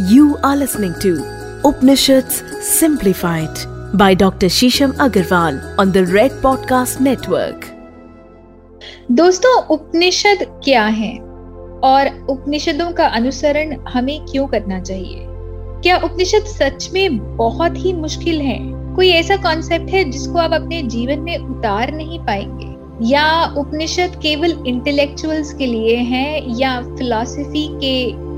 You are listening to Upanishads Simplified by Dr. Shisham Agarwal on the Red Podcast Network. दोस्तों, उपनिषद क्या है और उपनिषदों का अनुसरण हमें क्यों करना चाहिए क्या उपनिषद सच में बहुत ही मुश्किल है कोई ऐसा कॉन्सेप्ट है जिसको आप अपने जीवन में उतार नहीं पाएँगे या उपनिषद केवल इंटेलेक्चुअल्स के लिए है या फिलॉसफी के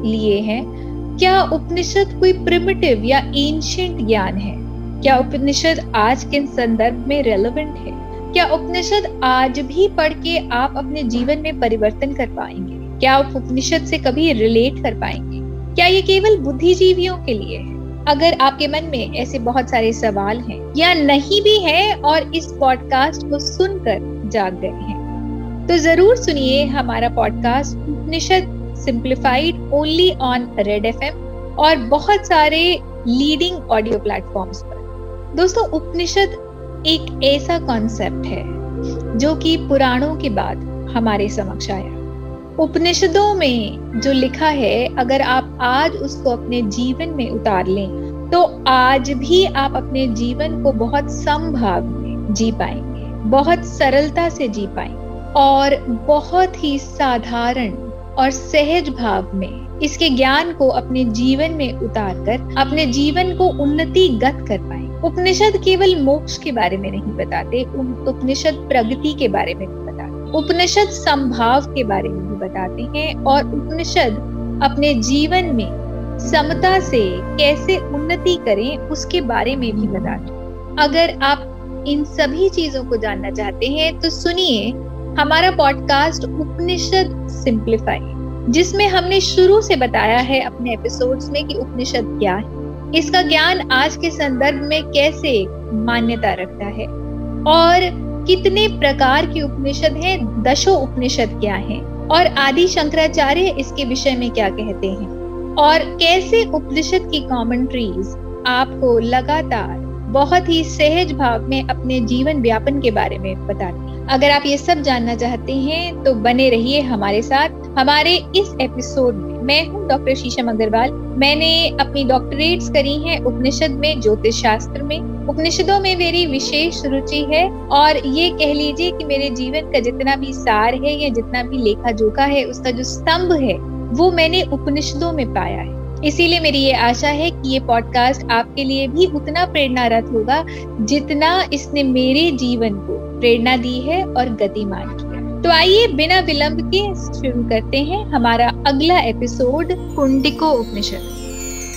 लिए है क्या उपनिषद कोई प्रिमिटिव या एंशियंट ज्ञान है? क्या उपनिषद आज के संदर्भ में रेलेवेंट है? क्या उपनिषद आज भी पढ़ के आप अपने जीवन में परिवर्तन कर पाएँगे? क्या आप उपनिषद से कभी रिलेट कर पाएँगे? क्या ये केवल बुद्धिजीवियों के लिए है? अगर आपके मन में ऐसे बहुत सारे सवाल हैं या नहीं भी है और इस पॉडकास्ट को सुनकर जाग गए हैं तो ज़रूर सुनिए हमारा podcast Upanishad simplified only on Red FM और बहुत सारे लीडिंग ऑडियो प्लेटफॉर्म्स पर। दोस्तों, उपनिषद एक ऐसा कॉन्सेप्ट है जो कि पुराणों के बाद हमारे समक्ष आया। उपनिषदों में जो लिखा है, अगर आप आज उसको अपने जीवन में उतार लें तो आज भी आप अपने जीवन को बहुत संभाव में जी पाएँगे, बहुत सरलता से जी पाएँगे और बहुत ही साधारण और सहज भाव में इसके ज्ञान को अपने जीवन में उतार कर अपने जीवन को उन्नति गत कर पाए। उपनिषद केवल मोक्ष के बारे में नहीं बताते उपनिषद प्रगति के बारे में भी बताते। उपनिषद संभाव के बारे में भी बताते हैं और उपनिषद अपने जीवन में समता से कैसे उन्नति करें, उसके बारे में भी बताते अगर आप इन सभी चीज़ों को जानना चाहते हैं तो सुनिए हमारा पॉडकास्ट उपनिषद सिंप्लीफाई जिसमें हमने शुरू से बताया है अपने एपिसोड्स में कि उपनिषद क्या है। इसका ज्ञान आज के संदर्भ में कैसे मान्यता रखता है और कितने प्रकार के उपनिषद हैं, दशो उपनिषद क्या हैं और आदि शंकराचार्य इसके विषय में क्या कहते हैं और कैसे उपनिषद की कॉमेंट्रीज आपको लगातार बहुत ही सहज भाव में अपने जीवन व्यापन के बारे में बताती अगर आप ये सब जानना चाहते हैं तो बने रहिए हमारे साथ। हमारे इस एपिसोड में मैं हूँ डॉक्टर शीशम अग्रवाल। मैंने अपनी डॉक्टरेट्स करी हैं उपनिषद में, ज्योतिष शास्त्र में। उपनिषदों में मेरी विशेष रुचि है और ये कह लीजिए कि मेरे जीवन का जितना भी सार है या जितना भी लेखा जोखा है, उसका जो स्तंभ है, वो मैंने उपनिषदों में पाया है। इसीलिए मेरी ये आशा है कि ये पॉडकास्ट आपके लिए भी उतना प्रेरणारत होगा जितना इसने मेरे जीवन को प्रेरणा दी है और गतिमान किया। तो आइए बिना विलंब के शुरू करते हैं हमारा अगला एपिसोड कुंडिको उपनिषद।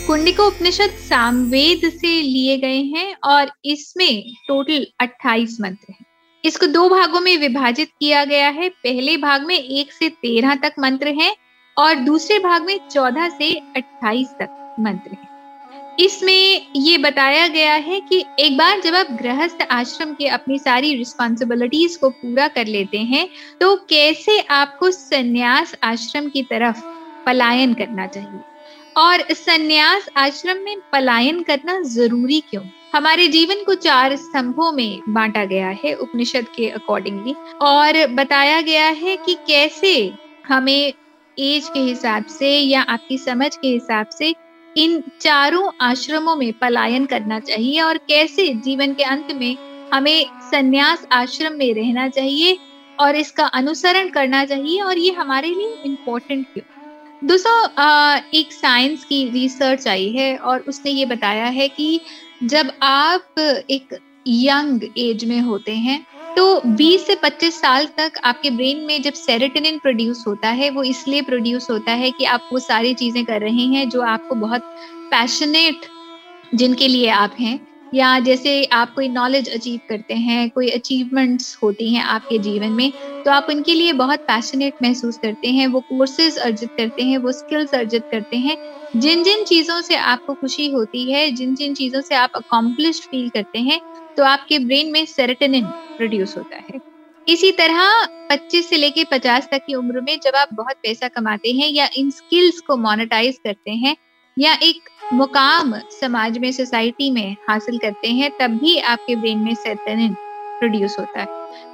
कुंडिको उपनिषद सामवेद से लिए गए हैं और इसमें टोटल 28 मंत्र हैं। इसको दो भागों में विभाजित किया गया है। पहले भाग में एक से तेरह तक मंत्र हैं और दूसरे भाग में चौदह से अट्ठाईस तक मंत्र हैं। इसमें ये बताया गया है कि एक बार जब आप गृहस्थ आश्रम के अपनी सारी रिस्पॉन्सिबिलिटीज को पूरा कर लेते हैं तो कैसे आपको संन्यास आश्रम की तरफ़ पलायन करना चाहिए? और संन्यास आश्रम में पलायन करना ज़रूरी क्यों? हमारे जीवन को चार स्तंभों में बांटा गया है उपनिषद के अकॉर्डिंगली और बताया गया है कि कैसे हमें एज के हिसाब से या आपकी समझ के हिसाब से इन चारों आश्रमों में पलायन करना चाहिए और कैसे जीवन के अंत में हमें संन्यास आश्रम में रहना चाहिए और इसका अनुसरण करना चाहिए और ये हमारे लिए इम्पोर्टेंट क्यों? दोस्तों एक साइंस की रिसर्च आई है और उसने ये बताया है कि जब आप एक यंग एज में होते हैं तो 20 से 25 साल तक आपके ब्रेन में जब सेरेटोनिन प्रोड्यूस होता है, वो इसलिए प्रोड्यूस होता है कि आप वो सारी चीज़ें कर रहे हैं जो आपको बहुत पैशनेट जिनके लिए आप हैं। या जैसे आप कोई नॉलेज अचीव करते हैं, कोई अचीवमेंट्स होती हैं आपके जीवन में तो आप उनके लिए बहुत पैशनेट महसूस करते हैं, वो कोर्सेज अर्जित करते हैं, वो स्किल्स अर्जित करते हैं। जिन जिन चीज़ों से आपको खुशी होती है जिन जिन चीज़ों से आप अकॉम्प्लिश फील करते हैं तो आपके ब्रेन में सेरेटोनिन प्रोड्यूस होता है। इसी तरह 25 से लेके 50 तक की उम्र में जब आप बहुत पैसा कमाते हैं या इन स्किल्स को मोनेटाइज करते हैं या एक मुकाम समाज में, सोसाइटी में हासिल करते हैं, तब भी आपके ब्रेन में सेरोटोनिन प्रोड्यूस होता है।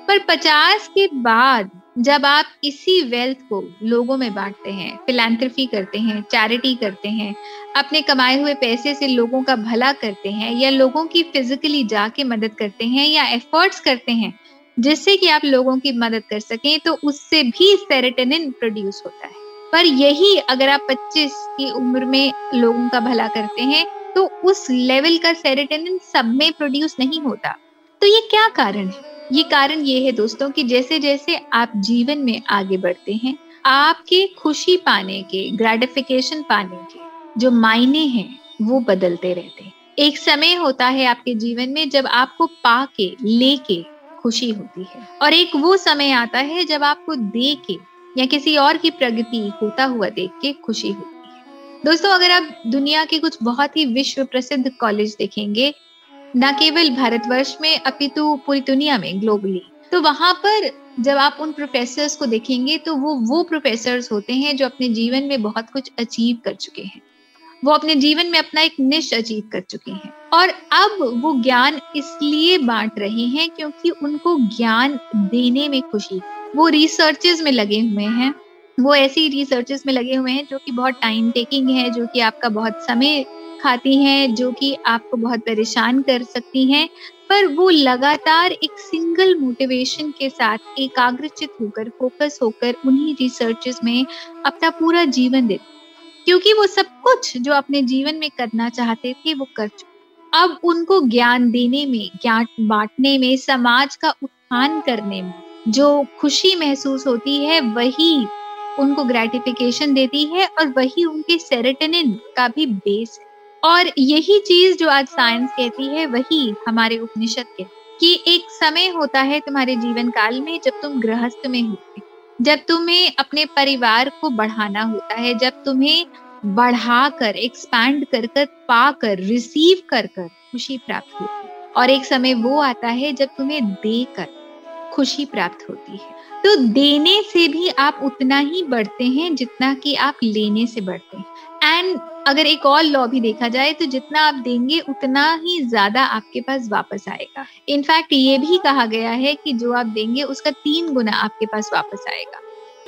पर पचास के बाद जब आप इसी वेल्थ को लोगों में बांटते हैं फिलेंथ्रफी करते हैं चैरिटी करते हैं, अपने कमाए हुए पैसे से लोगों का भला करते हैं या लोगों की फिजिकली जाके मदद करते हैं या एफर्ट्स करते हैं, जिससे कि आप लोगों की मदद कर सकें तो उससे भी सेरेटेनिन प्रोड्यूस होता है। पर यही अगर आप 25 की उम्र में लोगों का भला करते हैं तो उस लेवल का सेरेटेनिन सब में प्रोड्यूस नहीं होता। तो ये क्या कारण है? ये कारण ये है दोस्तों कि जैसे जैसे आप जीवन में आगे बढ़ते हैं, आपके खुशी पाने के ग्रेटिफिकेशन पाने के जो मायने हैं, वो बदलते रहते हैं। एक समय होता है आपके जीवन में जब आपको पा के लेके खुशी होती है और एक वो समय आता है जब आपको दे के या किसी और की प्रगति, होता हुआ देख के खुशी होती है। दोस्तों, अगर आप दुनिया के कुछ बहुत ही विश्व प्रसिद्ध कॉलेज देखेंगे न केवल भारतवर्ष में, अपितु पूरी दुनिया में ग्लोबली तो वहाँ पर जब आप उन प्रोफेसर्स को देखेंगे तो वो वो प्रोफेसर्स होते हैं जो अपने जीवन में बहुत कुछ अचीव कर चुके हैं। वो अपने जीवन में अपना एक निश अचीव कर चुके हैं। और अब वो ज्ञान इसलिए बांट रहे हैं क्योंकि उनको ज्ञान देने में खुशी। वो रिसर्चेस में लगे हुए हैं। वो ऐसी रिसर्चेस में लगे हुए हैं जो कि बहुत टाइम टेकिंग है, जो कि आपका बहुत समय खाती हैं, जो कि आपको बहुत परेशान कर सकती हैं, पर वो लगातार एक सिंगल मोटिवेशन के साथ एकाग्रचित होकर फोकस होकर उन्हीं रिसर्चेस में अपना पूरा जीवन देते क्योंकि वो सब कुछ जो अपने जीवन में करना चाहते थे, वो कर चुके अब उनको ज्ञान देने में, ज्ञान बांटने में, समाज का उत्थान करने में जो खुशी महसूस होती है, वही उनको ग्रेटिफिकेशन देती है और वही उनके सेरेटनिन का भी बेस है। और यही चीज़ जो आज साइंस कहती है, वही हमारे उपनिषद के, कि एक समय होता है तुम्हारे जीवन काल में जब तुम गृहस्थ में होते जब तुम्हें अपने परिवार को बढ़ाना होता है, जब तुम्हें बढ़ाकर एक्सपैंड कर कर पाकर रिसीव कर कर खुशी प्राप्त होती है। और एक समय वो आता है जब तुम्हें दे कर खुशी प्राप्त होती है। तो देने से भी आप उतना ही बढ़ते हैं जितना कि आप लेने से बढ़ते हैं। अगर एक और लॉ भी देखा जाए तो जितना आप देंगे, उतना ही ज़्यादा आपके पास वापस आएगा। इनफैक्ट ये भी कहा गया है कि जो आप देंगे, उसका तीन गुना आपके पास वापस आएगा।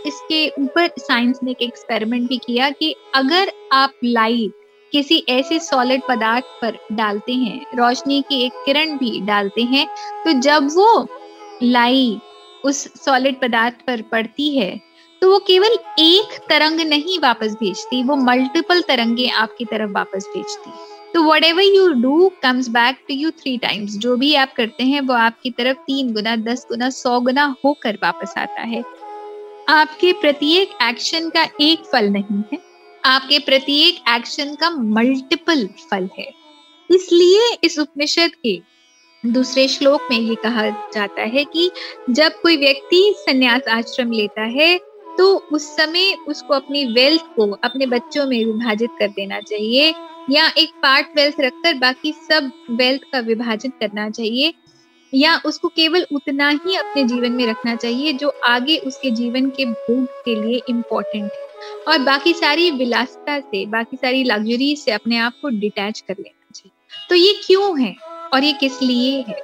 इसके ऊपर साइंस ने एक एक्सपेरिमेंट भी किया कि अगर आप लाइट किसी ऐसे सॉलिड पदार्थ पर डालते हैं, रोशनी की एक किरण भी डालते हैं तो जब वो लाइट उस सॉलिड पदार्थ पर पड़ती है तो वो केवल एक तरंग नहीं वापस भेजती, वो मल्टीपल तरंगे आपकी तरफ़ वापस भेजती। तो whatever you do comes back to you three times जो भी आप करते हैं, वो आपकी तरफ़ तीन गुना, दस गुना, सौ गुना होकर वापस आता है। आपके प्रत्येक एक्शन का एक फल नहीं है। आपके प्रत्येक एक्शन का मल्टीपल फल है। इसलिए इस उपनिषद के दूसरे श्लोक में ये कहा जाता है कि जब कोई व्यक्ति संन्यास आश्रम लेता है तो उस समय उसको अपनी वेल्थ को अपने बच्चों में विभाजित कर देना चाहिए या एक पार्ट वेल्थ रखकर बाकी सब वेल्थ का विभाजन करना चाहिए या उसको केवल उतना ही अपने जीवन में रखना चाहिए जो आगे उसके जीवन के भोग के लिए इम्पोर्टेंट है। और बाकी सारी विलासता से, बाकी सारी लग्जरी से अपने आप को डिटैच कर लेना चाहिए। तो ये क्यों है और ये किस लिए है?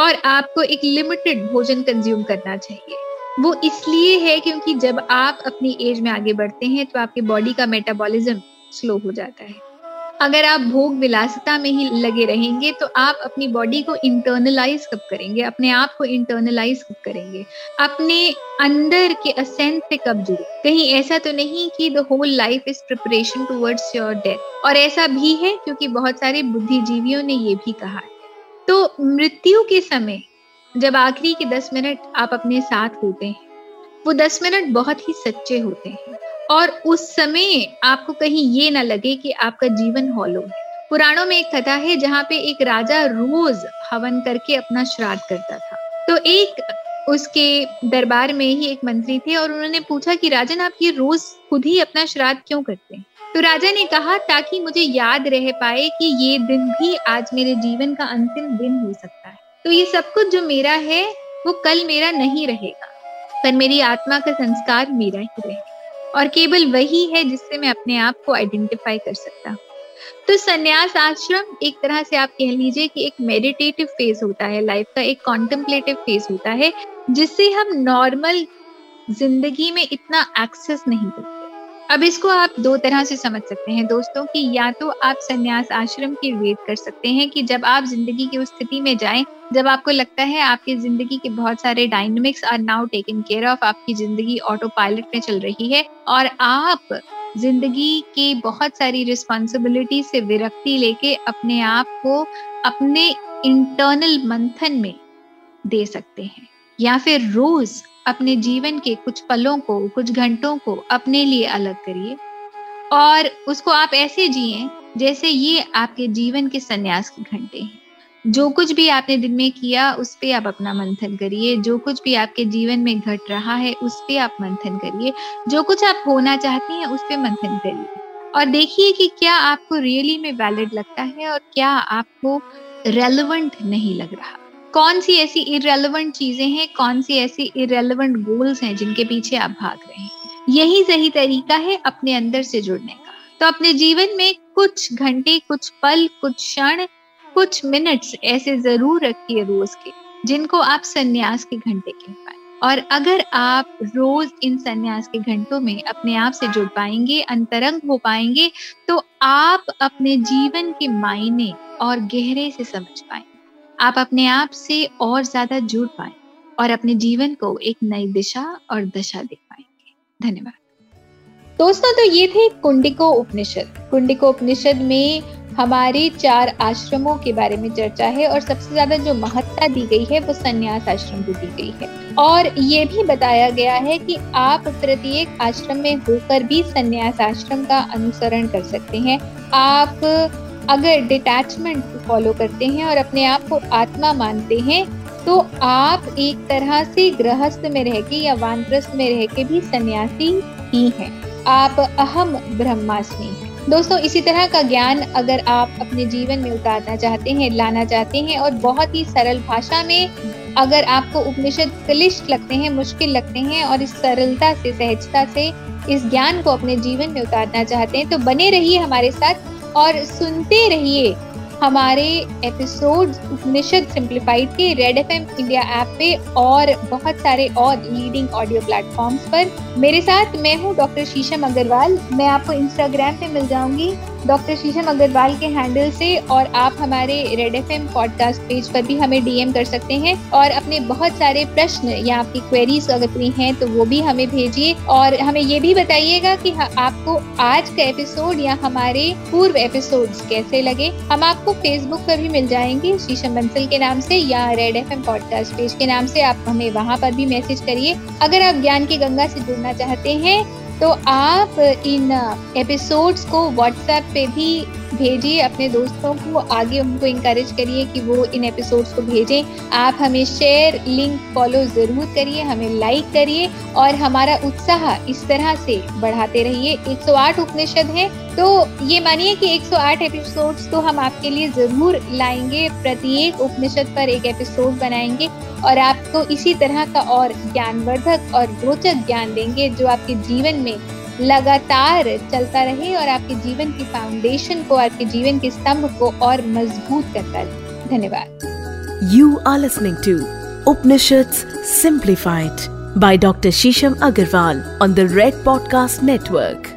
और आपको एक लिमिटेड भोजन कंज्यूम करना चाहिए। वो इसलिए है क्योंकि जब आप अपनी एज में आगे बढ़ते हैं तो आपके बॉडी का मेटाबॉलिज्म स्लो हो जाता है। अगर आप भोग विलासिता में ही लगे रहेंगे तो आप अपनी बॉडी को इंटरनलाइज कब करेंगे? अपने आप को इंटरनलाइज कब करेंगे? अपने अंदर के असेंट से कब जुड़े? कहीं ऐसा तो नहीं कि the whole life is preparation towards your death और ऐसा भी है क्योंकि बहुत सारे बुद्धिजीवियों ने ये भी कहा है। तो मृत्यु के समय जब आखिरी के दस मिनट आप अपने साथ होते हैं, वो दस मिनट बहुत ही सच्चे होते हैं। और उस समय आपको कहीं ये ना लगे कि आपका जीवन हॉलो है। पुराणों में एक कथा है जहाँ पे एक राजा रोज हवन करके अपना श्राद्ध करता था। तो एक उसके दरबार में ही एक मंत्री थे और उन्होंने पूछा कि, राजन, आप ये रोज खुद ही अपना श्राद्ध क्यों करते हैं? तो राजा ने कहा, ताकि मुझे याद रह पाए कि ये दिन भी आज मेरे जीवन का अंतिम दिन हो सकता तो ये सब कुछ जो मेरा है, वो कल मेरा नहीं रहेगा। पर मेरी आत्मा का संस्कार मेरा ही रहेगा और केवल वही है जिससे मैं अपने आप को आइडेंटिफाई कर सकता हूँ। तो संन्यास आश्रम एक तरह से आप कह लीजिए कि एक मेडिटेटिव फ़ेज़ होता है। लाइफ का एक कॉन्टम्पलेटिव फ़ेज़ होता है, जिससे हम नॉर्मल ज़िंदगी में इतना एक्सेस नहीं करते। अब इसको आप दो तरह से समझ सकते हैं दोस्तों कि या तो आप संन्यास आश्रम की वेट कर सकते हैं कि जब आप ज़िंदगी की उस स्थिति में जाएँ जब आपको लगता है आपकी ज़िंदगी के बहुत सारे dynamics are now taken care of आपकी ज़िंदगी ऑटो पायलट में चल रही है और आप ज़िंदगी की बहुत सारी रिस्पॉन्सिबिलिटी से विरक्ति लेके अपने आप को अपने इंटरनल मंथन में दे सकते हैं। या फिर रोज अपने जीवन के कुछ पलों को, कुछ घंटों को अपने लिए अलग करिए और उसको आप ऐसे जिए जैसे ये आपके जीवन के संन्यास के घंटे हैं। जो कुछ भी आपने दिन में किया, उस पर आप अपना मंथन करिए। जो कुछ भी आपके जीवन में घट रहा है, उस पर आप मंथन करिए। जो कुछ आप होना चाहती हैं, उस पर मंथन करिए। और देखिए कि क्या आपको रियली में वैलिड लगता है और क्या आपको रेलिवेंट नहीं लग रहा। कौन सी ऐसी इरेलीवेंट चीज़ें हैं, कौन सी ऐसी इरेलीवेंट गोल्स हैं, जिनके पीछे आप भाग रहे हैं? यही सही तरीका है अपने अंदर से जुड़ने का। तो अपने जीवन में कुछ घंटे, कुछ पल, कुछ क्षण कुछ मिनट्स ऐसे ज़रूर रखिए रोज के, जिनको आप संन्यास के घंटे कह पाए। और अगर आप रोज इन संन्यास के घंटों में अपने आप से जुड़ पाएँगे, अंतरंग हो पाएँगे तो आप अपने जीवन के मायने और गहरे से समझ पाएँगे आप अपने आप से और ज़्यादा जुड़ पाए और अपने जीवन को एक नई दिशा और दशा दे पाएँगे। धन्यवाद। दोस्तों तो ये थे कुंडिको उपनिषद। कुंडिको उपनिषद में हमारे चार आश्रमों के बारे में चर्चा है और सबसे ज़्यादा जो महत्ता दी गई है वो संन्यास आश्रम को दी गई है। और ये भी बताया गया है कि आप प्रत्येक आश्रम में होकर भी संन्यास आश्रम का अनुसरण कर सकते हैं। आप अगर डिटैचमेंट को फॉलो करते हैं और अपने आप को आत्मा मानते हैं तो आप एक तरह से गृहस्थ में रह के या वानप्रस्थ में रह के भी सन्यासी ही हैं। आप अहम ब्रह्मास्मि हैं। दोस्तों, इसी तरह का ज्ञान अगर आप अपने जीवन में उतारना चाहते हैं, लाना चाहते हैं और बहुत ही सरल भाषा में अगर आपको उपनिषद क्लिष्ट लगते हैं, मुश्किल लगते हैं और इस सरलता से, सहजता से इस ज्ञान को अपने जीवन में उतारना चाहते हैं तो बने रहिए हमारे साथ और सुनते रहिए हमारे एपिसोड उपनिषद सिंप्लीफाइड के रेड एफएम इंडिया ऐप पे और बहुत सारे और लीडिंग ऑडियो प्लेटफॉर्म्स पर। मेरे साथ मैं हूँ डॉक्टर शीशम अग्रवाल मैं आपको इंस्टाग्राम पे मिल जाऊँगी। डॉक्टर शीशम अग्रवाल के हैंडल से और आप हमारे Red F M podcast page पर भी हमें डीएम कर सकते हैं और अपने बहुत सारे प्रश्न या आपकी क्वेरीज अगर कोई हैं तो वो भी हमें भेजिए। और हमें ये भी बताइएगा कि आपको आज का एपिसोड या हमारे पूर्व एपिसोड कैसे लगे। हम आपको फेसबुक पर भी मिल जाएँगे, शीशम बंसल के नाम से या Red F M podcast page के नाम से। आप हमें वहाँ पर भी मैसेज करिए। अगर आप ज्ञान की गंगा से जुड़ना चाहते हैं तो आप इन एपिसोड्स को व्हाट्सएप पे भी भेजिए अपने दोस्तों को आगे उनको इंकरेज करिए कि वो इन एपिसोड्स को भेजें। आप हमें शेयर लिंक फॉलो ज़रूर करिए, हमें लाइक करिए और हमारा उत्साह इस तरह से बढ़ाते रहिए। 108 उपनिषद है तो ये मानिए कि 108 एपिसोड्स तो हम आपके लिए ज़रूर लाएँगे, प्रत्येक उपनिषद पर एक एपिसोड बनाएँगे और आपको इसी तरह का और ज्ञानवर्धक और रोचक ज्ञान देंगे जो आपके जीवन में लगातार चलता रहे और आपके जीवन की फाउंडेशन को, आपके जीवन के स्तंभ को और मज़बूत करता रहे। धन्यवाद। You are listening to Upanishad simplified by doctor Shisham Agarwal on the Red podcast network